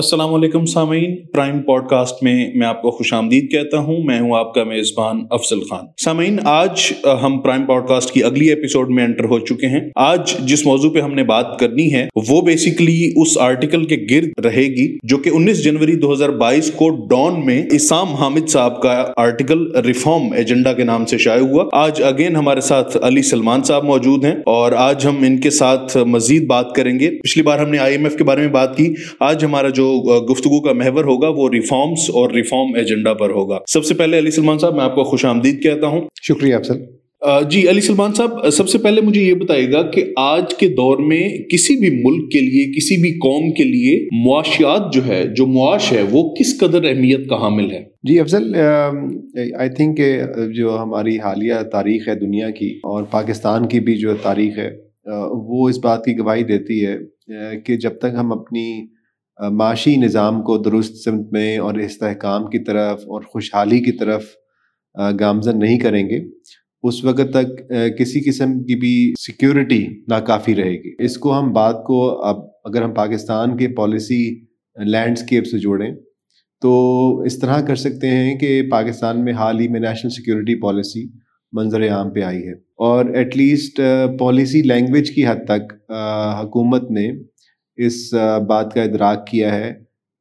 السلام علیکم سامعین۔ پرائم پوڈ کاسٹ میں میں آپ کو خوش آمدید کہتا ہوں۔ میں ہوں آپ کا میزبان افضل خان۔ سامعین، آج ہم پرائم پوڈ کاسٹ کی اگلی ایپیسوڈ میں انٹر ہو چکے ہیں۔ آج جس موضوع پہ ہم نے بات کرنی ہے، وہ بیسیکلی اس آرٹیکل کے گرد رہے گی، جو کہ انیس جنوری دو ہزار بائیس کو ڈان میں اسام حامد صاحب کا آرٹیکل ریفارم ایجنڈا کے نام سے شائع ہوا۔ آج اگین ہمارے ساتھ علی سلمان صاحب موجود ہیں اور آج ہم ان کے ساتھ مزید بات کریں گے۔ پچھلی بار ہم نے آئی ایم ایف کے بارے میں بات کی۔ آج ہمارا جو گفتگو کا محور ہوگا وہ ریفارمز اور ریفارم ایجنڈا پر ہوگا۔ سب سے پہلے علی سلمان صاحب میں آپ کو خوش آمدید کہتا ہوں۔ شکریہ افسر جی علی سلمان صاحب سب سے پہلے مجھے یہ بتائیے گا کہ آج کے دور میں کسی بھی ملک کے لیے کسی بھی قوم کے لیے معاشیات جو ہے جو معاش ہے وہ کس قدر اہمیت کا حامل ہے؟ جی افضل آئی تھنک کہ جو ہماری حالیہ تاریخ ہے دنیا کی اور پاکستان کی بھی جو تاریخ ہے وہ اس بات کی گواہی دیتی ہے کہ جب تک ہم اپنی معاشی نظام کو درست سمت میں اور استحکام کی طرف اور خوشحالی کی طرف گامزن نہیں کریں گے۔ اس وقت تک کسی قسم کی بھی سیکیورٹی ناکافی رہے گی۔ اس کو ہم بات کو اب اگر ہم پاکستان کے پالیسی لینڈسکیپ سے جوڑیں، تو اس طرح کر سکتے ہیں کہ پاکستان میں حال ہی میں نیشنل سیکیورٹی پالیسی منظر عام پہ آئی ہے۔ اور ایٹ لیسٹ پالیسی لینگویج کی حد تک حکومت نے اس بات کا ادراک کیا ہے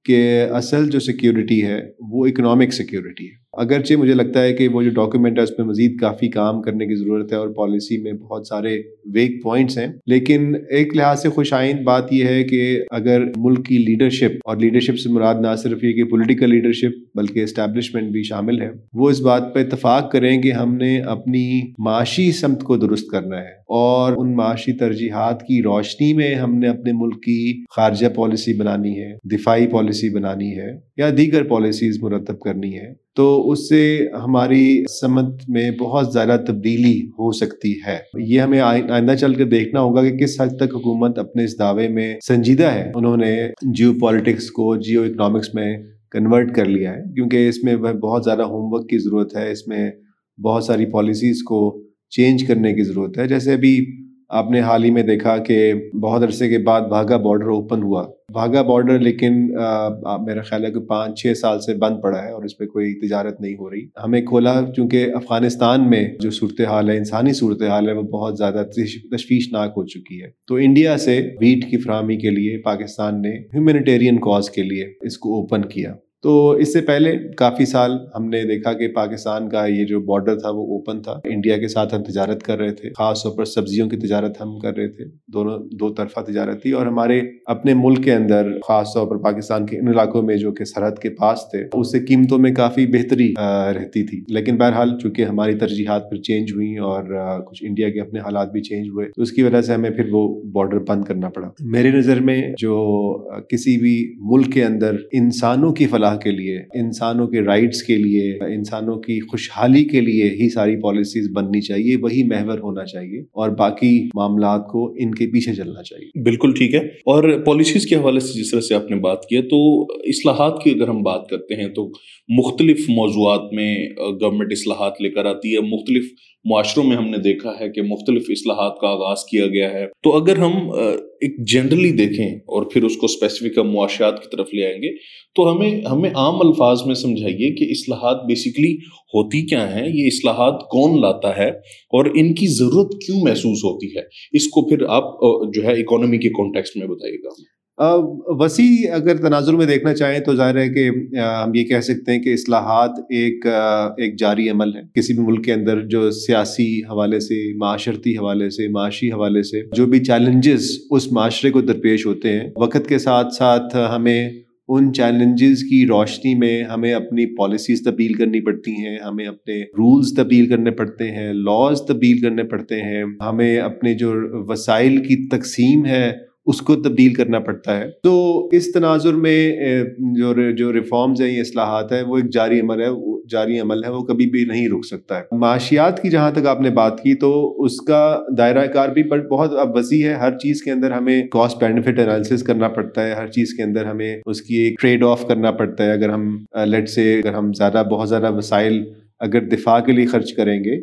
کہ اصل جو سیکیورٹی ہے وہ اکنامک سیکیورٹی ہے۔ اگرچہ مجھے لگتا ہے کہ وہ جو ڈاکیومنٹ ہے اس میں مزید کافی کام کرنے کی ضرورت ہے اور پالیسی میں بہت سارے ویک پوائنٹس ہیں، لیکن ایک لحاظ سے خوش آئند بات یہ ہے کہ اگر ملک کی لیڈرشپ اور لیڈرشپ سے مراد نہ صرف یہ کہ پولیٹیکل لیڈرشپ بلکہ اسٹیبلشمنٹ بھی شامل ہے۔ وہ اس بات پہ اتفاق کریں کہ ہم نے اپنی معاشی سمت کو درست کرنا ہے اور ان معاشی ترجیحات کی روشنی میں ہم نے اپنے ملک کی خارجہ پالیسی بنانی ہے، دفاعی پالیسی بنانی ہے یا دیگر پالیسیز مرتب کرنی ہے۔ تو اس سے ہماری سمت میں بہت زیادہ تبدیلی ہو سکتی ہے۔ یہ ہمیں آئندہ چل کے دیکھنا ہوگا کہ کس حد تک حکومت اپنے اس دعوے میں سنجیدہ ہے۔ انہوں نے جیو پالیٹکس کو جیو اکنامکس میں کنورٹ کر لیا ہے، کیونکہ اس میں بہت زیادہ ہوم ورک کی ضرورت ہے۔ اس میں بہت ساری پالیسیز کو چینج کرنے کی ضرورت ہے۔ جیسے ابھی آپ نے حال ہی میں دیکھا کہ بہت عرصے کے بعد بھاگا بارڈر اوپن ہوا۔ بھاگا بارڈر لیکن میرا خیال ہے کہ پانچ چھ سال سے بند پڑا ہے اور اس پہ کوئی تجارت نہیں ہو رہی۔ ہمیں کھولا چونکہ افغانستان میں جو صورتحال ہے، انسانی صورتحال ہے، وہ بہت زیادہ تشویشناک ہو چکی ہے۔ تو انڈیا سے ویٹ کی فراہمی کے لیے پاکستان نے ہیومینیٹیرین کاز کے لیے اس کو اوپن کیا۔ تو اس سے پہلے کافی سال ہم نے دیکھا کہ پاکستان کا یہ جو بارڈر تھا وہ اوپن تھا۔ انڈیا کے ساتھ ہم تجارت کر رہے تھے۔ خاص طور پر سبزیوں کی تجارت ہم کر رہے تھے۔ دونوں، دو طرفہ تجارت تھی اور ہمارے اپنے ملک کے اندر خاص طور پر پاکستان کے ان علاقوں میں جو کہ سرحد کے پاس تھے، اس سے قیمتوں میں کافی بہتری رہتی تھی۔ لیکن بہرحال چونکہ ہماری ترجیحات پھر چینج ہوئی اور کچھ انڈیا کے اپنے حالات بھی چینج ہوئے، تو اس کی وجہ سے ہمیں پھر وہ بارڈر بند کرنا پڑا۔ میری نظر میں جو کسی بھی ملک کے اندر انسانوں کی فلاح کے لیے، انسانوں کے رائٹس کے لیے، انسانوں کی خوشحالی کے لیے ہی ساری پالیسیز بننی چاہیے، وہی محور ہونا چاہیے اور باقی معاملات کو ان کے پیچھے چلنا چاہیے۔ بالکل ٹھیک ہے۔ اور پالیسیز کے حوالے سے جس طرح سے آپ نے بات کیا تو اصلاحات کی اگر ہم بات کرتے ہیں، تو مختلف موضوعات میں گورنمنٹ اصلاحات لے کر آتی ہے، مختلف معاشروں میں ہم نے دیکھا ہے کہ مختلف اصلاحات کا آغاز کیا گیا ہے۔ تو اگر ہم ایک جنرلی دیکھیں اور پھر اس کو اسپیسیفک معاشیات کی طرف لے آئیں گے، تو ہمیں ہمیں عام الفاظ میں سمجھائیے کہ اصلاحات بیسیکلی ہوتی کیا ہیں، یہ اصلاحات کون لاتا ہے اور ان کی ضرورت کیوں محسوس ہوتی ہے۔ اس کو پھر آپ جو ہے اکانومی کے کانٹیکسٹ میں بتائیے گا۔ وسیع اگر تناظر میں دیکھنا چاہیں تو ظاہر ہے کہ ہم یہ کہہ سکتے ہیں کہ اصلاحات ایک ایک جاری عمل ہے۔ کسی بھی ملک کے اندر جو سیاسی حوالے سے، معاشرتی حوالے سے، معاشی حوالے سے جو بھی چیلنجز اس معاشرے کو درپیش ہوتے ہیں، وقت کے ساتھ ساتھ ہمیں ان چیلنجز کی روشنی میں ہمیں اپنی پالیسیز تبدیل کرنی پڑتی ہیں، ہمیں اپنے رولز تبدیل کرنے پڑتے ہیں لاز تبدیل کرنے پڑتے ہیں، ہمیں اپنے جو وسائل کی تقسیم ہے اس کو تبدیل کرنا پڑتا ہے۔ تو اس تناظر میں جو جو ریفارمز ہیں، یہ اصلاحات ہیں، وہ ایک جاری عمل ہے جاری عمل ہے، وہ کبھی بھی نہیں رک سکتا ہے۔ معاشیات کی جہاں تک آپ نے بات کی، تو اس کا دائرہ کار بھی بہت اب وسیع ہے۔ ہر چیز کے اندر ہمیں کاسٹ بینیفٹ انالیسس کرنا پڑتا ہے۔ ہر چیز کے اندر ہمیں اس کی ایک ٹریڈ آف کرنا پڑتا ہے۔ اگر ہم لیٹ سے اگر ہم زیادہ، بہت زیادہ وسائل اگر دفاع کے لیے خرچ کریں گے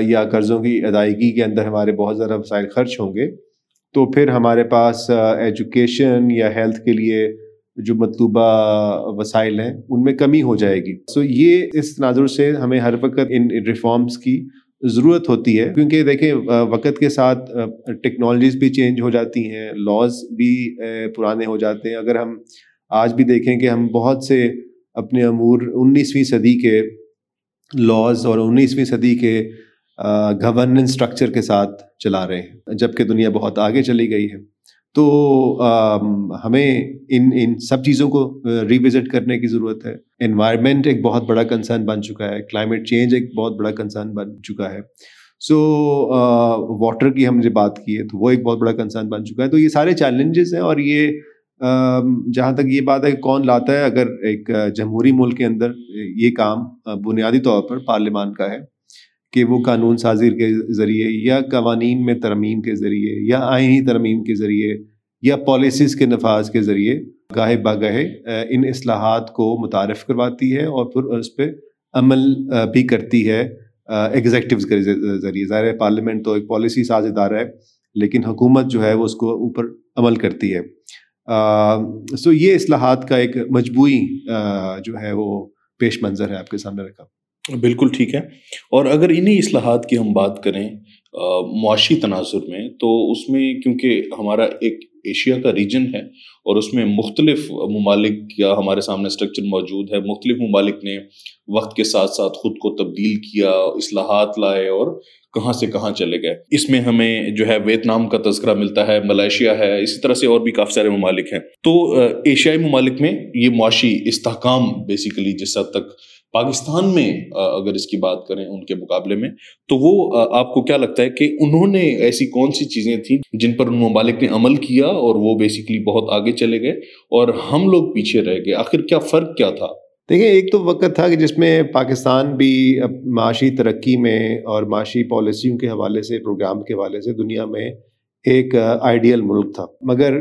یا قرضوں کی ادائیگی کے اندر ہمارے بہت زیادہ وسائل خرچ ہوں گے تو پھر ہمارے پاس ایجوکیشن یا ہیلتھ کے لیے جو مطلوبہ وسائل ہیں، ان میں کمی ہو جائے گی۔ سو یہ اس تناظر سے ہمیں ہر وقت ان ریفارمس کی ضرورت ہوتی ہے۔ کیونکہ دیکھیں وقت کے ساتھ ٹیکنالوجیز بھی چینج ہو جاتی ہیں لاز بھی پرانے ہو جاتے ہیں۔ اگر ہم آج بھی دیکھیں کہ ہم بہت سے اپنے امور انیسویں صدی کے لاز اور انیسویں صدی کے گورننس اسٹرکچر کے ساتھ چلا رہے ہیں۔ جبکہ دنیا بہت آگے چلی گئی ہے۔ تو ہمیں ان ان سب چیزوں کو ریوزٹ کرنے کی ضرورت ہے۔ انوائرمنٹ ایک بہت بڑا کنسرن بن چکا ہے۔ کلائمیٹ چینج ایک بہت بڑا کنسرن بن چکا ہے۔ سو واٹر کی ہم نے بات کی ہے تو وہ ایک بہت بڑا کنسرن بن چکا ہے۔ تو یہ سارے چیلنجز ہیں اور یہ جہاں تک یہ بات ہے کہ کون لاتا ہے۔ اگر ایک جمہوری ملک کے اندر یہ کام بنیادی طور پر پارلیمان کا ہے۔ کہ وہ قانون سازی کے ذریعے یا قوانین میں ترمیم کے ذریعے یا آئینی ترمیم کے ذریعے یا پالیسیز کے نفاذ کے ذریعے گاہے باگاہے ان اصلاحات کو متعارف کرواتی ہے اور پھر اس پہ عمل بھی کرتی ہے ایگزیکٹوز کے ذریعے۔ ظاہر پارلیمنٹ تو ایک پالیسی ساز ادارہ ہے، لیکن حکومت جو ہے وہ اس کو اوپر عمل کرتی ہے۔ سو یہ اصلاحات کا ایک مجموعی جو ہے وہ پیش منظر ہے آپ کے سامنے رکھا۔ بالکل ٹھیک ہے۔ اور اگر انہیں اصلاحات کی ہم بات کریں معاشی تناظر میں، تو اس میں کیونکہ ہمارا ایک ایشیا کا ریجن ہے اور اس میں مختلف ممالک یا ہمارے سامنے اسٹرکچر موجود ہے، مختلف ممالک نے وقت کے ساتھ ساتھ خود کو تبدیل کیا، اصلاحات لائے اور کہاں سے کہاں چلے گئے۔ اس میں ہمیں جو ہے ویتنام کا تذکرہ ملتا ہے، ملائیشیا ہے، اسی طرح سے اور بھی کافی سارے ممالک ہیں۔ تو ایشیائی ممالک میں یہ معاشی استحکام بیسیکلی جس حد تک پاکستان میں اگر اس کی بات کریں ان کے مقابلے میں، تو وہ آپ کو کیا لگتا ہے کہ انہوں نے ایسی کون سی چیزیں تھیں جن پر ان ممالک نے عمل کیا اور وہ بیسیکلی بہت آگے چلے گئے اور ہم لوگ پیچھے رہ گئے؟ آخر کیا فرق کیا تھا؟ دیکھیں، ایک تو وقت تھا کہ جس میں پاکستان بھی معاشی ترقی میں اور معاشی پالیسیوں کے حوالے سے پروگرام کے حوالے سے دنیا میں ایک آئیڈیل ملک تھا۔ مگر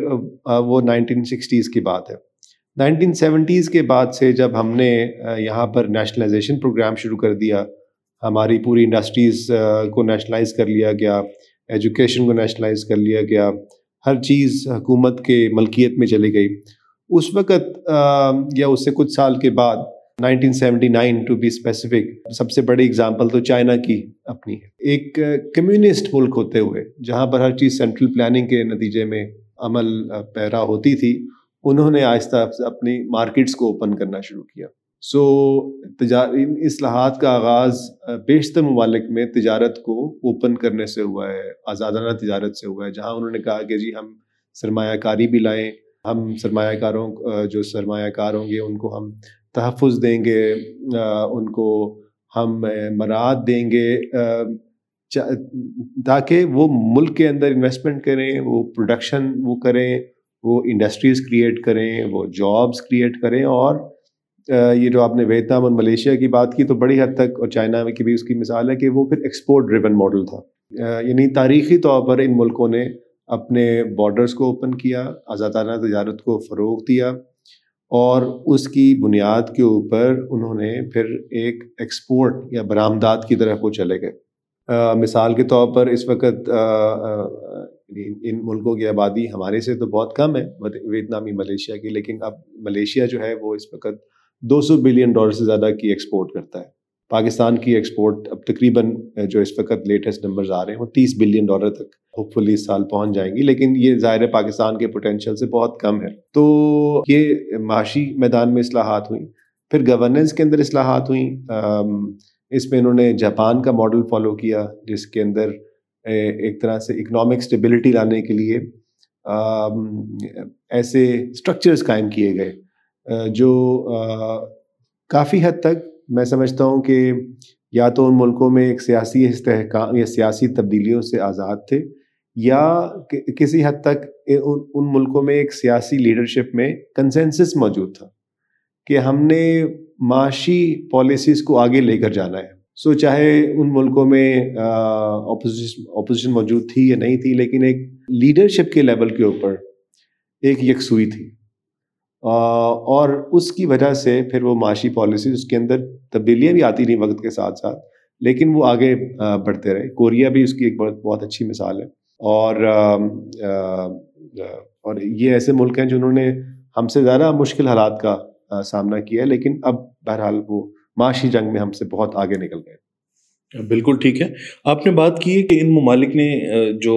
وہ نائنٹین سکسٹیز کی بات ہے۔ نائنٹین سیونٹیز کے بعد سے جب ہم نے یہاں پر نیشنلائزیشن پروگرام شروع کر دیا، ہماری پوری انڈسٹریز کو نیشنلائز کر لیا گیا ایجوکیشن کو نیشنلائز کر لیا گیا، ہر چیز حکومت کے ملکیت میں چلی گئی۔ اس وقت یا اس سے کچھ سال کے بعد، nineteen seventy nine to be specific سب سے بڑی اگزامپل تو چائنا کی اپنی ہے۔ ایک کمیونسٹ ملک ہوتے ہوئے، جہاں پر ہر چیز سینٹرل پلاننگ کے نتیجے میں عمل پیرا ہوتی تھی انہوں نے آہستہ آہستہ اپنی مارکیٹس کو اوپن کرنا شروع کیا۔ سو ان اصلاحات کا آغاز بیشتر ممالک میں تجارت کو اوپن کرنے سے ہوا ہے، آزادانہ تجارت سے ہوا ہے، جہاں انہوں نے کہا کہ جی ہم سرمایہ کاری بھی لائیں، ہم سرمایہ کاروں جو سرمایہ کار ہوں گے، ان کو ہم تحفظ دیں گے ان کو ہم مراد دیں گے تاکہ وہ ملک کے اندر انویسٹمنٹ کریں، وہ پروڈکشن وہ کریں وہ انڈسٹریز کریٹ کریں، وہ جابس کریٹ کریں اور یہ جو آپ نے ویتنام اور ملیشیا کی بات کی تو بڑی حد تک، اور چائنا کی بھی اس کی مثال ہے کہ وہ پھر ایکسپورٹ ڈریون ماڈل تھا۔ یعنی تاریخی طور پر ان ملکوں نے اپنے بارڈرز کو اوپن کیا، آزادانہ تجارت کو فروغ دیا اور اس کی بنیاد کے اوپر انہوں نے پھر ایک ایکسپورٹ یا برآمدات کی طرف وہ چلے گئے۔ مثال کے طور پر اس وقت یعنی ان ملکوں کی آبادی ہمارے سے تو بہت کم ہے ویتنامی ملیشیا کی، لیکن اب ملیشیا جو ہے وہ اس وقت دو سو بلین ڈالر سے زیادہ کی ایکسپورٹ کرتا ہے۔ پاکستان کی ایکسپورٹ اب تقریباً جو اس وقت لیٹسٹ نمبرز آ رہے ہیں وہ تیس بلین ڈالر تک ہوپ فلی اس سال پہنچ جائیں گی، لیکن یہ ظاہر پاکستان کے پوٹینشیل سے بہت کم ہے۔ تو یہ معاشی میدان میں اصلاحات ہوئیں، پھر گورننس کے اندر اصلاحات ہوئیں۔ اس میں انہوں نے جاپان کا ماڈل فالو کیا، جس کے اندر ایک طرح سے اکنامک اسٹیبلٹی لانے کے لیے ایسے اسٹرکچرس قائم کیے گئے جو کافی حد تک میں سمجھتا ہوں کہ یا تو ان ملکوں میں ایک سیاسی استحکام یا سیاسی تبدیلیوں سے آزاد تھے، یا کسی حد تک ان ملکوں میں ایک سیاسی لیڈرشپ میں کنسنسس موجود تھا کہ ہم نے معاشی پالیسیز کو آگے لے کر جانا ہے۔ سو چاہے ان ملکوں میں اپوزیشن موجود تھی یا نہیں تھی، لیکن ایک لیڈرشپ کے لیول کے اوپر ایک یکسوئی تھی۔ اور اس کی وجہ سے پھر وہ معاشی پالیسیز اس کے اندر تبدیلیاں بھی آتی رہیں وقت کے ساتھ ساتھ، لیکن وہ آگے بڑھتے رہے۔ کوریا بھی اس کی ایک بہت بہت اچھی مثال ہے۔ اور اور یہ ایسے ملک ہیں جنہوں نے ہم سے زیادہ مشکل حالات کا سامنا کیا ہے، لیکن اب بہرحال وہ معاشی جنگ میں ہم سے بہت آگے نکل گئے۔ بالکل ٹھیک ہے۔ آپ نے بات کی ہے کہ ان ممالک نے جو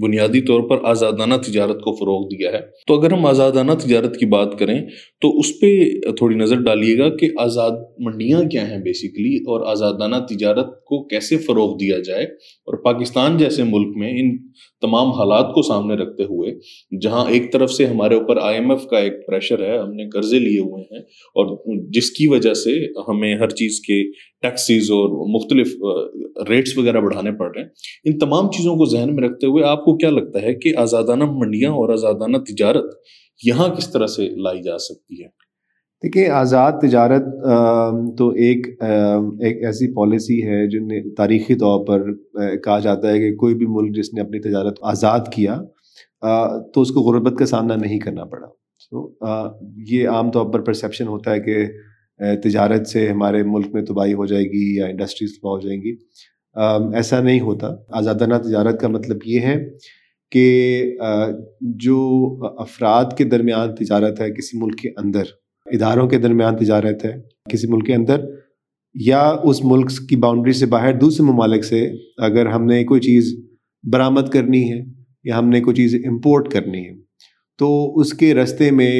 بنیادی طور پر آزادانہ تجارت کو فروغ دیا ہے، تو اگر ہم آزادانہ تجارت کی بات کریں، تو اس پہ تھوڑی نظر ڈالیے گا کہ آزاد منڈیاں کیا ہیں بیسیکلی اور آزادانہ تجارت کو کیسے فروغ دیا جائے۔ اور پاکستان جیسے ملک میں ان تمام حالات کو سامنے رکھتے ہوئے، جہاں ایک طرف سے ہمارے اوپر آئی ایم ایف کا ایک پریشر ہے، ہم نے قرضے لیے ہوئے ہیں، اور جس کی وجہ سے ہمیں ہر چیز کے ٹیکسیز اور مختلف ریٹس وغیرہ بڑھانے پڑ رہے ہیں۔ ان تمام چیزوں کو ذہن میں رکھتے ہوئے آپ کو کیا لگتا ہے کہ آزادانہ منڈیاں اور آزادانہ تجارت یہاں کس طرح سے لائی جا سکتی ہے؟ دیکھیے آزاد تجارت تو ایک ایک ایسی پالیسی ہے جن نے تاریخی طور پر کہا جاتا ہے کہ کوئی بھی ملک جس نے اپنی تجارت آزاد کیا تو اس کو غربت کا سامنا نہیں کرنا پڑا۔ تو یہ عام طور پر پرسیپشن ہوتا ہے کہ تجارت سے ہمارے ملک میں تباہی ہو جائے گی یا انڈسٹریز تباہ ہو جائیں گی۔ ایسا نہیں ہوتا۔ آزادانہ تجارت کا مطلب یہ ہے کہ جو افراد کے درمیان تجارت ہے، کسی ملک کے اندر، اداروں کے درمیان تجارت ہے، کسی ملک کے اندر، یا اس ملک کی باؤنڈری سے باہر دوسرے ممالک سے اگر ہم نے کوئی چیز برآمد کرنی ہے یا ہم نے کوئی چیز امپورٹ کرنی ہے۔ تو اس کے رستے میں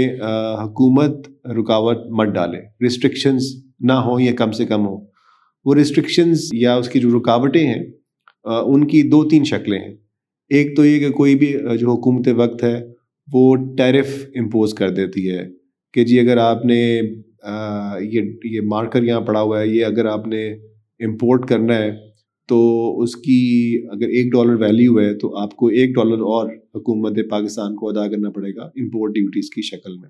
حکومت رکاوٹ مت ڈالے۔ ریسٹرکشنز نہ ہوں یا کم سے کم ہوں۔ وہ ریسٹرکشنز یا اس کی جو رکاوٹیں ہیں ان کی دو تین شکلیں ہیں۔ ایک تو یہ کہ کوئی بھی جو حکومت وقت ہے، وہ ٹیرف امپوز کر دیتی ہے کہ جی اگر آپ نے یہ یہ مارکر یہاں پڑا ہوا ہے، یہ اگر آپ نے امپورٹ کرنا ہے تو اس کی اگر ایک ڈالر ویلیو ہے تو آپ کو ایک ڈالر اور حکومت پاکستان کو ادا کرنا پڑے گا امپورٹ ڈیوٹیز کی شکل میں۔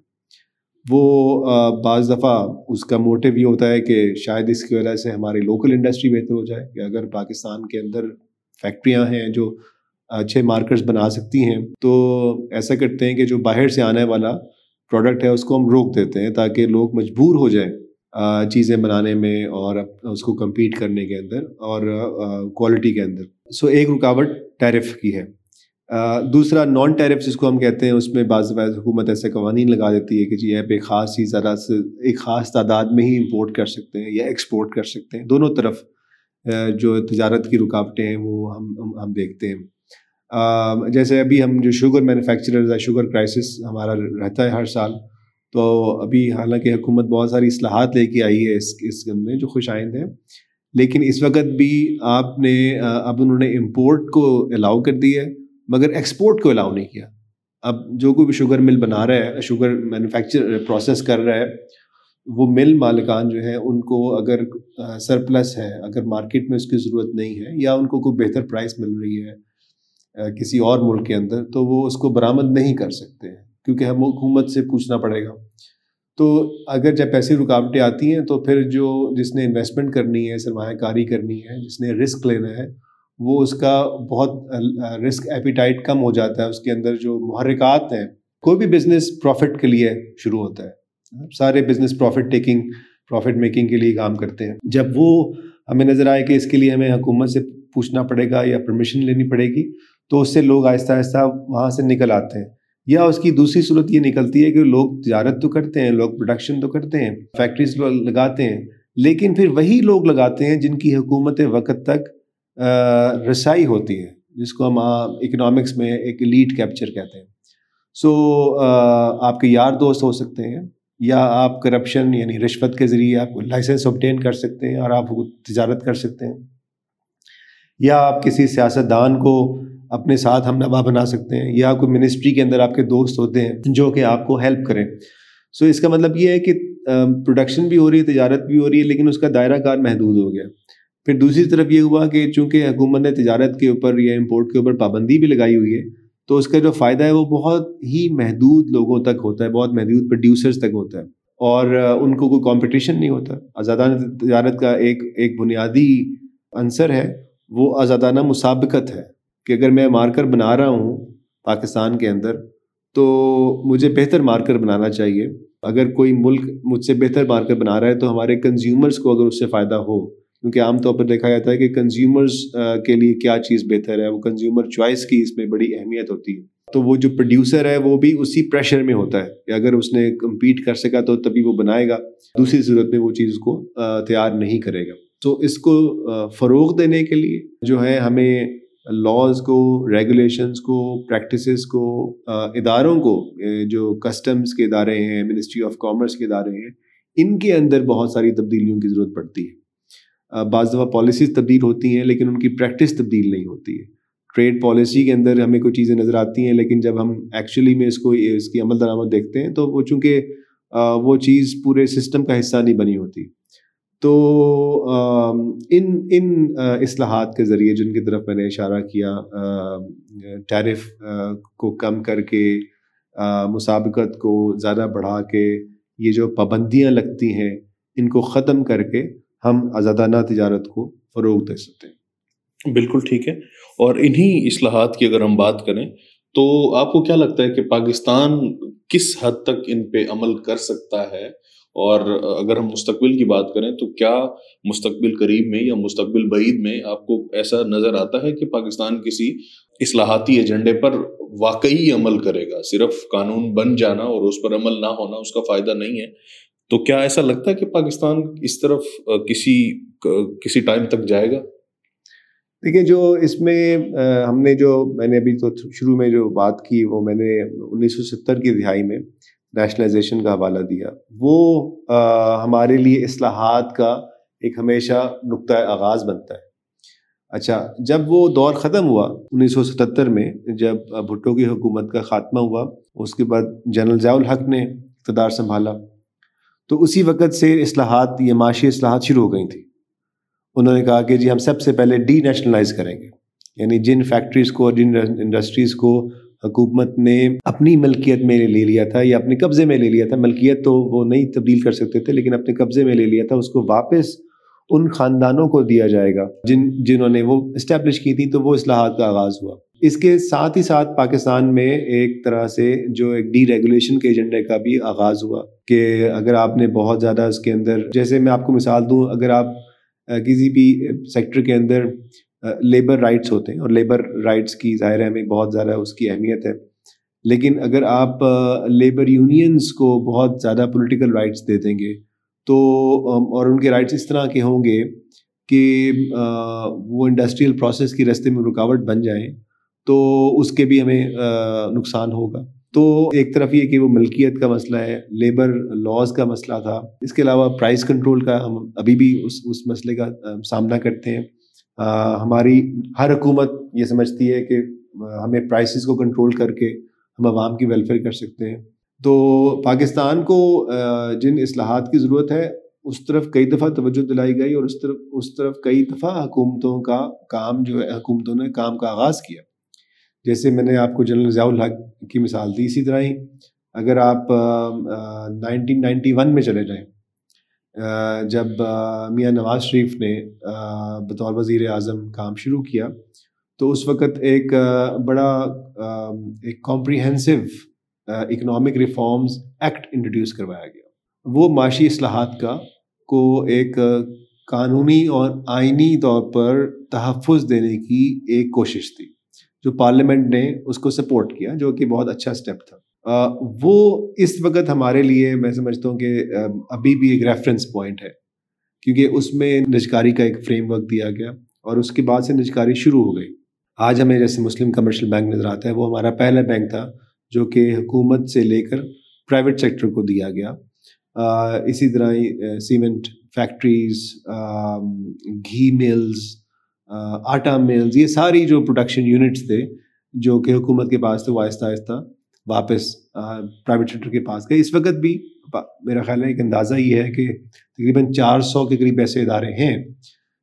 وہ بعض دفعہ اس کا موٹیو یہ ہوتا ہے کہ شاید اس کی وجہ سے ہماری لوکل انڈسٹری بہتر ہو جائے کہ اگر پاکستان کے اندر فیکٹریاں ہیں جو اچھے مارکرز بنا سکتی ہیں، تو ایسا کرتے ہیں کہ جو باہر سے آنے والا پروڈکٹ ہے اس کو ہم روک دیتے ہیں تاکہ لوگ مجبور ہو جائیں۔ چیزیں بنانے میں اور اس کو کمپیٹ کرنے کے اندر اور کوالٹی کے اندر۔ سو ایک رکاوٹ ٹیرف کی ہے۔ دوسرا نان ٹیرف جس کو ہم کہتے ہیں، اس میں بعض بعض حکومت ایسے قوانین لگا دیتی ہے کہ جی ایپ ایک خاص ہی ذرا سے ایک خاص تعداد میں ہی امپورٹ کر سکتے ہیں یا ایکسپورٹ کر سکتے ہیں۔ دونوں طرف جو تجارت کی رکاوٹیں ہیں، وہ ہم ہم دیکھتے ہیں۔ جیسے ابھی ہم جو شوگر مینوفیکچررز ہے شوگر کرائسس ہمارا رہتا ہے ہر سال۔ تو ابھی حالانکہ حکومت بہت ساری اصلاحات لے کے آئی ہے اس اس میں جو خوش آئند ہیں۔ لیکن اس وقت بھی آپ نے اب انہوں نے امپورٹ کو الاؤ کر دی ہے، مگر ایکسپورٹ کو الاؤ نہیں کیا۔ اب جو کوئی بھی شوگر مل بنا رہا ہے شوگر مینوفیکچر پروسیس کر رہا ہے، وہ مل مالکان جو ہیں، ان کو اگر سرپلس ہے، اگر مارکیٹ میں اس کی ضرورت نہیں ہے، یا ان کو کوئی بہتر پرائس مل رہی ہے کسی اور ملک کے اندر، تو وہ اس کو برآمد نہیں کر سکتے۔ ہیں کیونکہ ہم حکومت سے پوچھنا پڑے گا۔ تو اگر جب ایسی رکاوٹیں آتی ہیں تو پھر جو جس نے انویسٹمنٹ کرنی ہے، سرمایہ کاری کرنی ہے، جس نے رسک لینا ہے، وہ اس کا بہت رسک ایپیٹائٹ کم ہو جاتا ہے۔ اس کے اندر جو محرکات ہیں، کوئی بھی بزنس پروفٹ کے لیے شروع ہوتا ہے۔ سارے business profit taking profit making کے لیے کام کرتے ہیں۔ جب وہ ہمیں نظر آئے کہ اس کے لیے ہمیں حکومت سے پوچھنا پڑے گا یا پرمیشن لینی پڑے گی، تو اس سے لوگ آہستہ آہستہ وہاں سے نکل آتے ہیں۔ یا اس کی دوسری صورت یہ نکلتی ہے کہ لوگ تجارت تو کرتے ہیں، لوگ پروڈکشن تو کرتے ہیں فیکٹریز لگاتے ہیں، لیکن پھر وہی لوگ لگاتے ہیں جن کی حکومت وقت تک رسائی ہوتی ہے، جس کو ہم اکنامکس میں ایک لیڈ کیپچر کہتے ہیں۔ سو آپ کے یار دوست ہو سکتے ہیں یا آپ کرپشن یعنی رشوت کے ذریعے آپ لائسنس اوبٹین کر سکتے ہیں اور آپ تجارت کر سکتے ہیں۔ یا آپ کسی سیاست دان کو اپنے ساتھ ہم نوا بنا سکتے ہیں، یا کوئی منسٹری کے اندر آپ کے دوست ہوتے ہیں جو کہ آپ کو ہیلپ کریں۔ سو اس کا مطلب یہ ہے کہ پروڈکشن بھی ہو رہی ہے، تجارت بھی ہو رہی ہے، لیکن اس کا دائرہ کار محدود ہو گیا۔ پھر دوسری طرف یہ ہوا کہ چونکہ حکومت نے تجارت کے اوپر یا امپورٹ کے اوپر پابندی بھی لگائی ہوئی ہے، تو اس کا جو فائدہ ہے وہ بہت ہی محدود لوگوں تک ہوتا ہے، بہت محدود پروڈیوسرز تک ہوتا ہے۔ اور ان کو کوئی کمپٹیشن نہیں ہوتا۔ آزادانہ تجارت کا ایک ایک بنیادی عنصر ہے، وہ آزادانہ مسابقت ہے۔ کہ اگر میں مارکر بنا رہا ہوں پاکستان کے اندر، تو مجھے بہتر مارکر بنانا چاہیے۔ اگر کوئی ملک مجھ سے بہتر مارکر بنا رہا ہے، تو ہمارے کنزیومرز کو اگر اس سے فائدہ ہو، کیونکہ عام طور پر دیکھا جاتا ہے کہ کنزیومرز کے لیے کیا چیز بہتر ہے؟ وہ کنزیومر چوائس کی اس میں بڑی اہمیت ہوتی ہے۔ تو وہ جو پروڈیوسر ہے، وہ بھی اسی پریشر میں ہوتا ہے کہ اگر اس نے کمپیٹ کر سکا، تو تبھی وہ بنائے گا۔ دوسری صورت میں وہ چیز کو تیار نہیں کرے گا۔ تو اس کو فروغ دینے کے لیے جو ہے، ہمیں لاز کو ریگولیشنس کو پریکٹسز کو اداروں کو جو کسٹمز کے ادارے ہیں منسٹری آف کامرس کے ادارے ہیں، ان کے اندر بہت ساری تبدیلیوں کی ضرورت پڑتی ہے۔ بعض دفعہ پالیسیز تبدیل ہوتی ہیں، لیکن ان کی پریکٹس تبدیل نہیں ہوتی ہے۔ ٹریڈ پالیسی کے اندر ہمیں کوئی چیزیں نظر آتی ہیں، لیکن جب ہم ایکچولی میں اس کو، اس کی عمل درآمد دیکھتے ہیں، تو وہ چونکہ وہ چیز پورے سسٹم کا حصہ نہیں بنی ہوتی۔ تو ان ان اصلاحات کے ذریعے جن کی طرف میں نے اشارہ کیا ٹیرف کو کم کر کے مسابقت کو زیادہ بڑھا کے، یہ جو پابندیاں لگتی ہیں، ان کو ختم کر کے ہم آزادانہ تجارت کو فروغ دے سکتے ہیں۔ بالکل ٹھیک ہے۔ اور انہی اصلاحات کی اگر ہم بات کریں تو آپ کو کیا لگتا ہے کہ پاکستان کس حد تک ان پہ عمل کر سکتا ہے؟ اور اگر ہم مستقبل کی بات کریں تو کیا مستقبل قریب میں یا مستقبل بعید میں آپ کو ایسا نظر آتا ہے کہ پاکستان کسی اصلاحاتی ایجنڈے پر واقعی عمل کرے گا؟ صرف قانون بن جانا اور اس پر عمل نہ ہونا اس کا فائدہ نہیں ہے۔ تو کیا ایسا لگتا ہے کہ پاکستان اس طرف کسی کسی ٹائم تک جائے گا؟ دیکھیں جو اس میں ہم نے جو میں نے ابھی تو شروع میں جو بات کی، وہ میں نے انیس سو ستر کی دہائی میں نیشنلائزیشن کا حوالہ دیا۔ وہ ہمارے لیے اصلاحات کا ایک ہمیشہ نقطۂ آغاز بنتا ہے۔ اچھا جب وہ دور ختم ہوا انیس سو ستتر میں، جب بھٹو کی حکومت کا خاتمہ ہوا، اس کے بعد جنرل ضیاء الحق نے اقتدار سنبھالا، تو اسی وقت سے اصلاحات، یہ معاشی اصلاحات شروع ہو گئی تھیں۔ انہوں نے کہا کہ جی ہم سب سے پہلے ڈی نیشنلائز کریں گے۔ یعنی جن فیکٹریز کو جن انڈسٹریز کو حکومت نے اپنی ملکیت میں لے لیا تھا یا اپنے قبضے میں لے لیا تھا، ملکیت تو وہ نہیں تبدیل کر سکتے تھے، لیکن اپنے قبضے میں لے لیا تھا، اس کو واپس ان خاندانوں کو دیا جائے گا۔ جن، جنہوں نے وہ اسٹیبلش کی تھی تو وہ اصلاحات کا آغاز ہوا۔ اس کے ساتھ ہی ساتھ پاکستان میں ایک طرح سے جو ایک ڈی ریگولیشن کے ایجنڈے کا بھی آغاز ہوا کہ اگر آپ نے بہت زیادہ اس کے اندر، جیسے میں آپ کو مثال دوں، اگر آپ کسی بھی سیکٹر کے اندر لیبر رائٹس ہوتے ہیں اور لیبر رائٹس کی ظاہر ہمیں بہت زیادہ اس کی اہمیت ہے۔ لیکن اگر آپ لیبر یونینس کو بہت زیادہ پولیٹیکل رائٹس دے دیں گے، تو اور ان کے رائٹس اس طرح کے ہوں گے کہ وہ انڈسٹریل پروسیس کی رستے میں رکاوٹ بن جائیں، تو اس کے بھی ہمیں نقصان ہوگا۔ تو ایک طرف یہ کہ وہ ملکیت کا مسئلہ ہے لیبر لاز کا مسئلہ تھا۔ اس کے علاوہ پرائز کنٹرول کا ہم ابھی بھی اس اس مسئلے کا سامنا کرتے ہیں۔ ہماری، ہر حکومت یہ سمجھتی ہے کہ ہمیں پرائسز کو کنٹرول کر کے ہم عوام کی ویلفیئر کر سکتے ہیں۔ تو پاکستان کو جن اصلاحات کی ضرورت ہے، اس طرف کئی دفعہ توجہ دلائی گئی اور اس طرف اس طرف کئی دفعہ حکومتوں کا کام جو ہے، حکومتوں نے کام کا آغاز کیا۔ جیسے میں نے آپ کو جنرل ضیاء الحق کی مثال دی، اسی طرح ہی اگر آپ نائنٹین نائنٹی ون میں چلے جائیں جب میاں نواز شریف نے بطور وزیر اعظم کام شروع کیا، تو اس وقت ایک بڑا ایک comprehensive economic reforms act introduce کروایا گیا۔ وہ معاشی اصلاحات کا کو ایک قانونی اور آئینی طور پر تحفظ دینے کی ایک کوشش تھی۔ جو پارلیمنٹ نے اس کو سپورٹ کیا، جو کہ بہت اچھا اسٹیپ تھا۔ وہ اس وقت ہمارے لیے میں سمجھتا ہوں کہ ابھی بھی ایک ریفرنس پوائنٹ ہے۔ کیونکہ اس میں نجکاری کا ایک فریم ورک دیا گیا اور اس کے بعد سے نجکاری شروع ہو گئی۔ آج ہمیں جیسے مسلم کمرشل بینک نظر آتا ہے، وہ ہمارا پہلا بینک تھا، جو کہ حکومت سے لے کر پرائیویٹ سیکٹر کو دیا گیا۔ اسی طرح سیمنٹ فیکٹریز گھی ملز آٹا ملز، یہ ساری جو پروڈکشن یونٹس تھے، جو کہ حکومت کے پاس تھے، وہ آہستہ آہستہ واپس پرائیویٹ سیکٹر کے پاس گئے۔ اس وقت بھی میرا خیال ہے ایک اندازہ یہ ہے کہ تقریباً چار سو کے قریب ایسے ادارے ہیں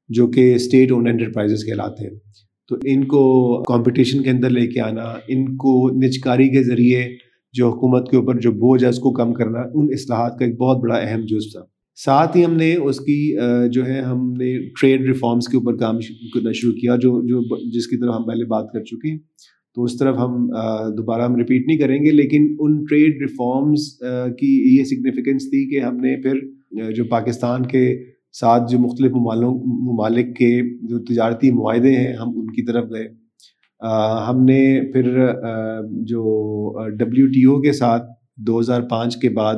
جو کہ اسٹیٹ اون انٹرپرائزز کہلاتے ہیں۔ تو ان کو کمپٹیشن کے اندر لے کے آنا، ان کو نجکاری کے ذریعے جو حکومت کے اوپر جو بوجھ ہے، اس کو کم کرنا، ان اصلاحات کا ایک بہت بڑا اہم جز تھا۔ ساتھ ہی ہم نے اس کی جو ہے، ہم نے ٹریڈ ریفارمس کے اوپر کام کرنا شروع کیا، جو جو جس کی طرح ہم پہلے بات کر چکے ہیں۔ تو اس طرف ہم دوبارہ ہم رپیٹ نہیں کریں گے، لیکن ان ٹریڈ ریفارمز کی یہ سگنیفیکنس تھی کہ ہم نے پھر جو پاکستان کے ساتھ جو مختلف ممالک کے جو تجارتی معاہدے ہیں، ہم ان کی طرف گئے۔ ہم نے پھر جو ڈبلیو ٹی او کے ساتھ دو ہزار پانچ کے بعد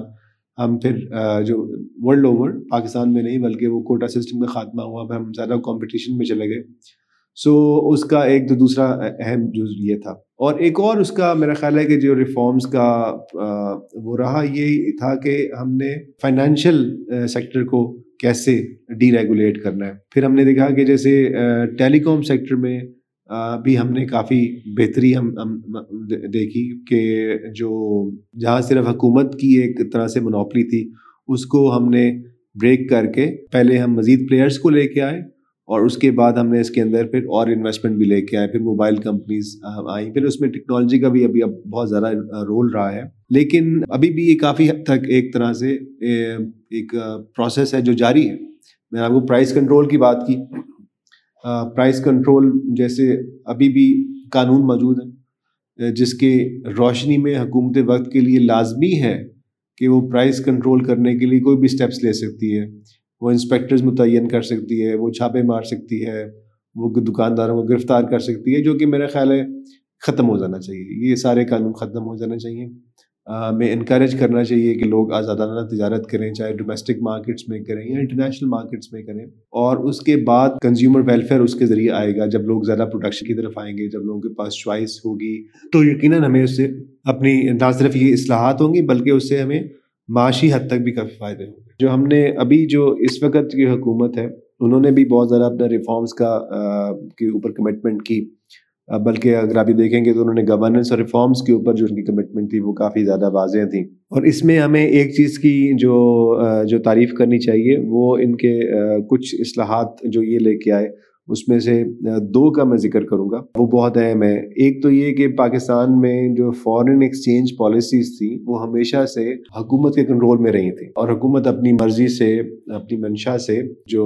ہم پھر جو ورلڈ اوور پاکستان میں نہیں، بلکہ وہ کوٹا سسٹم کا خاتمہ ہوا، پھر ہم زیادہ کمپٹیشن میں چلے گئے۔ سو اس کا ایک تو دوسرا اہم جو یہ تھا۔ اور ایک اور اس کا میرا خیال ہے کہ جو ریفارمز کا وہ رہا یہ تھا کہ ہم نے فائنینشیل سیکٹر کو کیسے ڈی ریگولیٹ کرنا ہے۔ پھر ہم نے دیکھا کہ جیسے ٹیلی کام سیکٹر میں بھی ہم نے کافی بہتری ہم دیکھی کہ جو جہاں صرف حکومت کی ایک طرح سے منوپلی تھی، اس کو ہم نے بریک کر کے پہلے ہم مزید پلیئرس کو لے کے آئے اور اس کے بعد ہم نے اس کے اندر پھر اور انویسٹمنٹ بھی لے کے آئے، پھر موبائل کمپنیز آئیں۔ پھر اس میں ٹیکنالوجی کا بھی ابھی اب بہت زیادہ رول رہا ہے۔ لیکن ابھی بھی یہ کافی حد تک ایک طرح سے ایک پروسیس ہے جو جاری ہے۔ میں نے آپ کو پرائز کنٹرول کی بات کی۔ پرائز کنٹرول جیسے ابھی بھی قانون موجود ہے جس کے روشنی میں حکومت وقت کے لیے لازمی ہے کہ وہ پرائز کنٹرول کرنے کے لیے کوئی بھی اسٹیپس لے سکتی ہے۔ وہ انسپیکٹرز متعین کر سکتی ہے، وہ چھاپے مار سکتی ہے، وہ دکانداروں کو گرفتار کر سکتی ہے، جو کہ میرا خیال ہے ختم ہو جانا چاہیے۔ یہ سارے قانون ختم ہو جانا چاہیے۔ میں انکریج کرنا چاہیے کہ لوگ آزادانہ تجارت کریں، چاہے ڈومیسٹک مارکیٹس میں کریں یا انٹرنیشنل مارکیٹس میں کریں۔ اور اس کے بعد کنزیومر ویلفیئر اس کے ذریعے آئے گا۔ جب لوگ زیادہ پروڈکشن کی طرف آئیں گے، جب لوگوں کے پاس چوائس ہوگی، تو یقیناً ہمیں اس سے اپنی، نہ صرف یہ اصلاحات ہوں گی، بلکہ اس سے ہمیں معاشی حد تک بھی کافی فائدے ہوں گے۔ جو ہم نے ابھی جو اس وقت کی حکومت ہے، انہوں نے بھی بہت زیادہ اپنا ریفارمس کا کے اوپر کمٹمنٹ کی۔ بلکہ اگر آپ یہ دیکھیں گے تو انہوں نے گورننس اور ریفارمس کے اوپر جو ان کی کمٹمنٹ تھی وہ کافی زیادہ واضح تھیں۔ اور اس میں ہمیں ایک چیز کی جو جو تعریف کرنی چاہیے، وہ ان کے کچھ اصلاحات جو یہ لے کے آئے، اس میں سے دو کا میں ذکر کروں گا۔ وہ بہت اہم ہے۔ ایک تو یہ کہ پاکستان میں جو فارن ایکسچینج پالیسیز تھیں، وہ ہمیشہ سے حکومت کے کنٹرول میں رہی تھیں۔ اور حکومت اپنی مرضی سے، اپنی منشا سے جو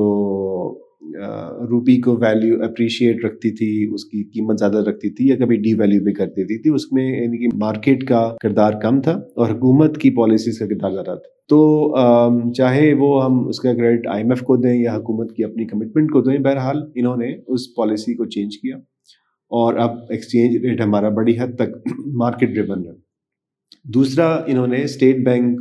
روپی کو ویلیو اپریشیٹ رکھتی تھی، اس کی قیمت زیادہ رکھتی تھی یا کبھی ڈی ویلیو بھی کر دیتی تھی، اس میں یعنی کہ مارکیٹ کا کردار کم تھا اور حکومت کی پالیسیز کا کردار زیادہ تھا۔ تو چاہے وہ ہم اس کا کریڈٹ آئی ایم ایف کو دیں یا حکومت کی اپنی کمٹمنٹ کو دیں، بہرحال انہوں نے اس پالیسی کو چینج کیا اور اب ایکسچینج ریٹ ہمارا بڑی حد تک مارکیٹ ڈریون ہے۔ دوسرا، انہوں نے اسٹیٹ بینک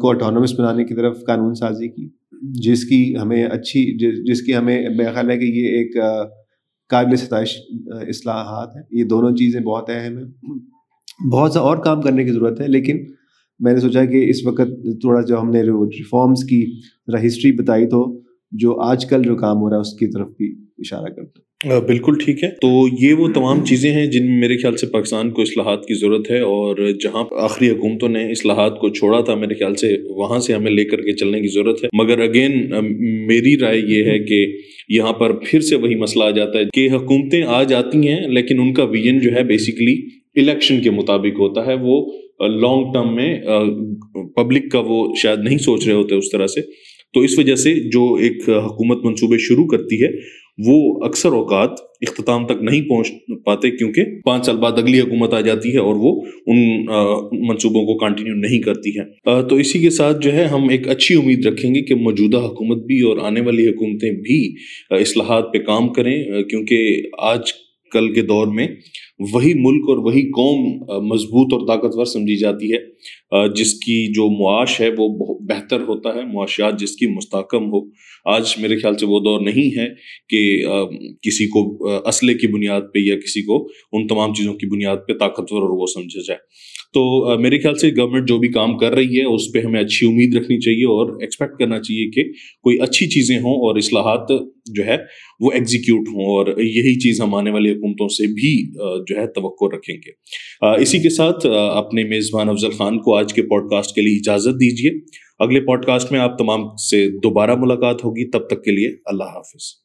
کو اٹانومس بنانے کی طرف قانون سازی کی۔ جس کی ہمیں اچھی، جس کی ہمیں، میرا خیال ہے کہ یہ ایک قابل ستائش اصلاحات ہیں۔ یہ دونوں چیزیں بہت اہم ہیں۔ بہت سا اور کام کرنے کی ضرورت ہے، لیکن میں نے سوچا کہ اس وقت تھوڑا جو ہم نے ریفارمس کی ذرا ہسٹری بتائی تو جو آج کل جو کام ہو رہا ہے، اس کی طرف بھی اشارہ کر بالکل ٹھیک ہے۔ تو یہ وہ تمام چیزیں ہیں جن میں میرے خیال سے پاکستان کو اصلاحات کی ضرورت ہے اور جہاں آخری حکومتوں نے اصلاحات کو چھوڑا تھا، میرے خیال سے وہاں سے ہمیں لے کر کے چلنے کی ضرورت ہے۔ مگر اگین میری رائے یہ ہے کہ یہاں پر پھر سے وہی مسئلہ آ جاتا ہے کہ حکومتیں آ جاتی ہیں، لیکن ان کا ویژن جو ہے بیسیکلی الیکشن کے مطابق ہوتا ہے۔ وہ لانگ ٹرم میں پبلک کا وہ شاید نہیں سوچ رہے ہوتے اس طرح سے۔ تو اس وجہ سے جو ایک حکومت منصوبے شروع کرتی ہے وہ اکثر اوقات اختتام تک نہیں پہنچ پاتے کیونکہ پانچ سال بعد اگلی حکومت آ جاتی ہے اور وہ ان منصوبوں کو کنٹینیو نہیں کرتی ہے۔ تو اسی کے ساتھ جو ہے ہم ایک اچھی امید رکھیں گے کہ موجودہ حکومت بھی اور آنے والی حکومتیں بھی اصلاحات پہ کام کریں کیونکہ آج کل کے دور میں وہی ملک اور وہی قوم مضبوط اور طاقتور سمجھی جاتی ہے جس کی جو معاش ہے وہ بہتر ہوتا ہے، معاشیات جس کی مستحکم ہو۔ آج میرے خیال سے وہ دور نہیں ہے کہ کسی کو اسلحے کی بنیاد پہ یا کسی کو ان تمام چیزوں کی بنیاد پہ طاقتور اور وہ سمجھا جائے۔ تو میرے خیال سے گورنمنٹ جو بھی کام کر رہی ہے اس پہ ہمیں اچھی امید رکھنی چاہیے اور ایکسپیکٹ کرنا چاہیے کہ کوئی اچھی چیزیں ہوں اور اصلاحات جو ہے وہ ایگزیکیوٹ ہوں اور یہی چیز ہم آنے والی حکومتوں سے بھی جو ہے توقع رکھیں گے۔ اسی کے ساتھ اپنے میزبان افضل خان کو آج کے پوڈ کاسٹ کے لیے اجازت دیجیے۔ اگلے پوڈ کاسٹ میں آپ تمام سے دوبارہ ملاقات ہوگی۔ تب تک کے لیے اللہ حافظ۔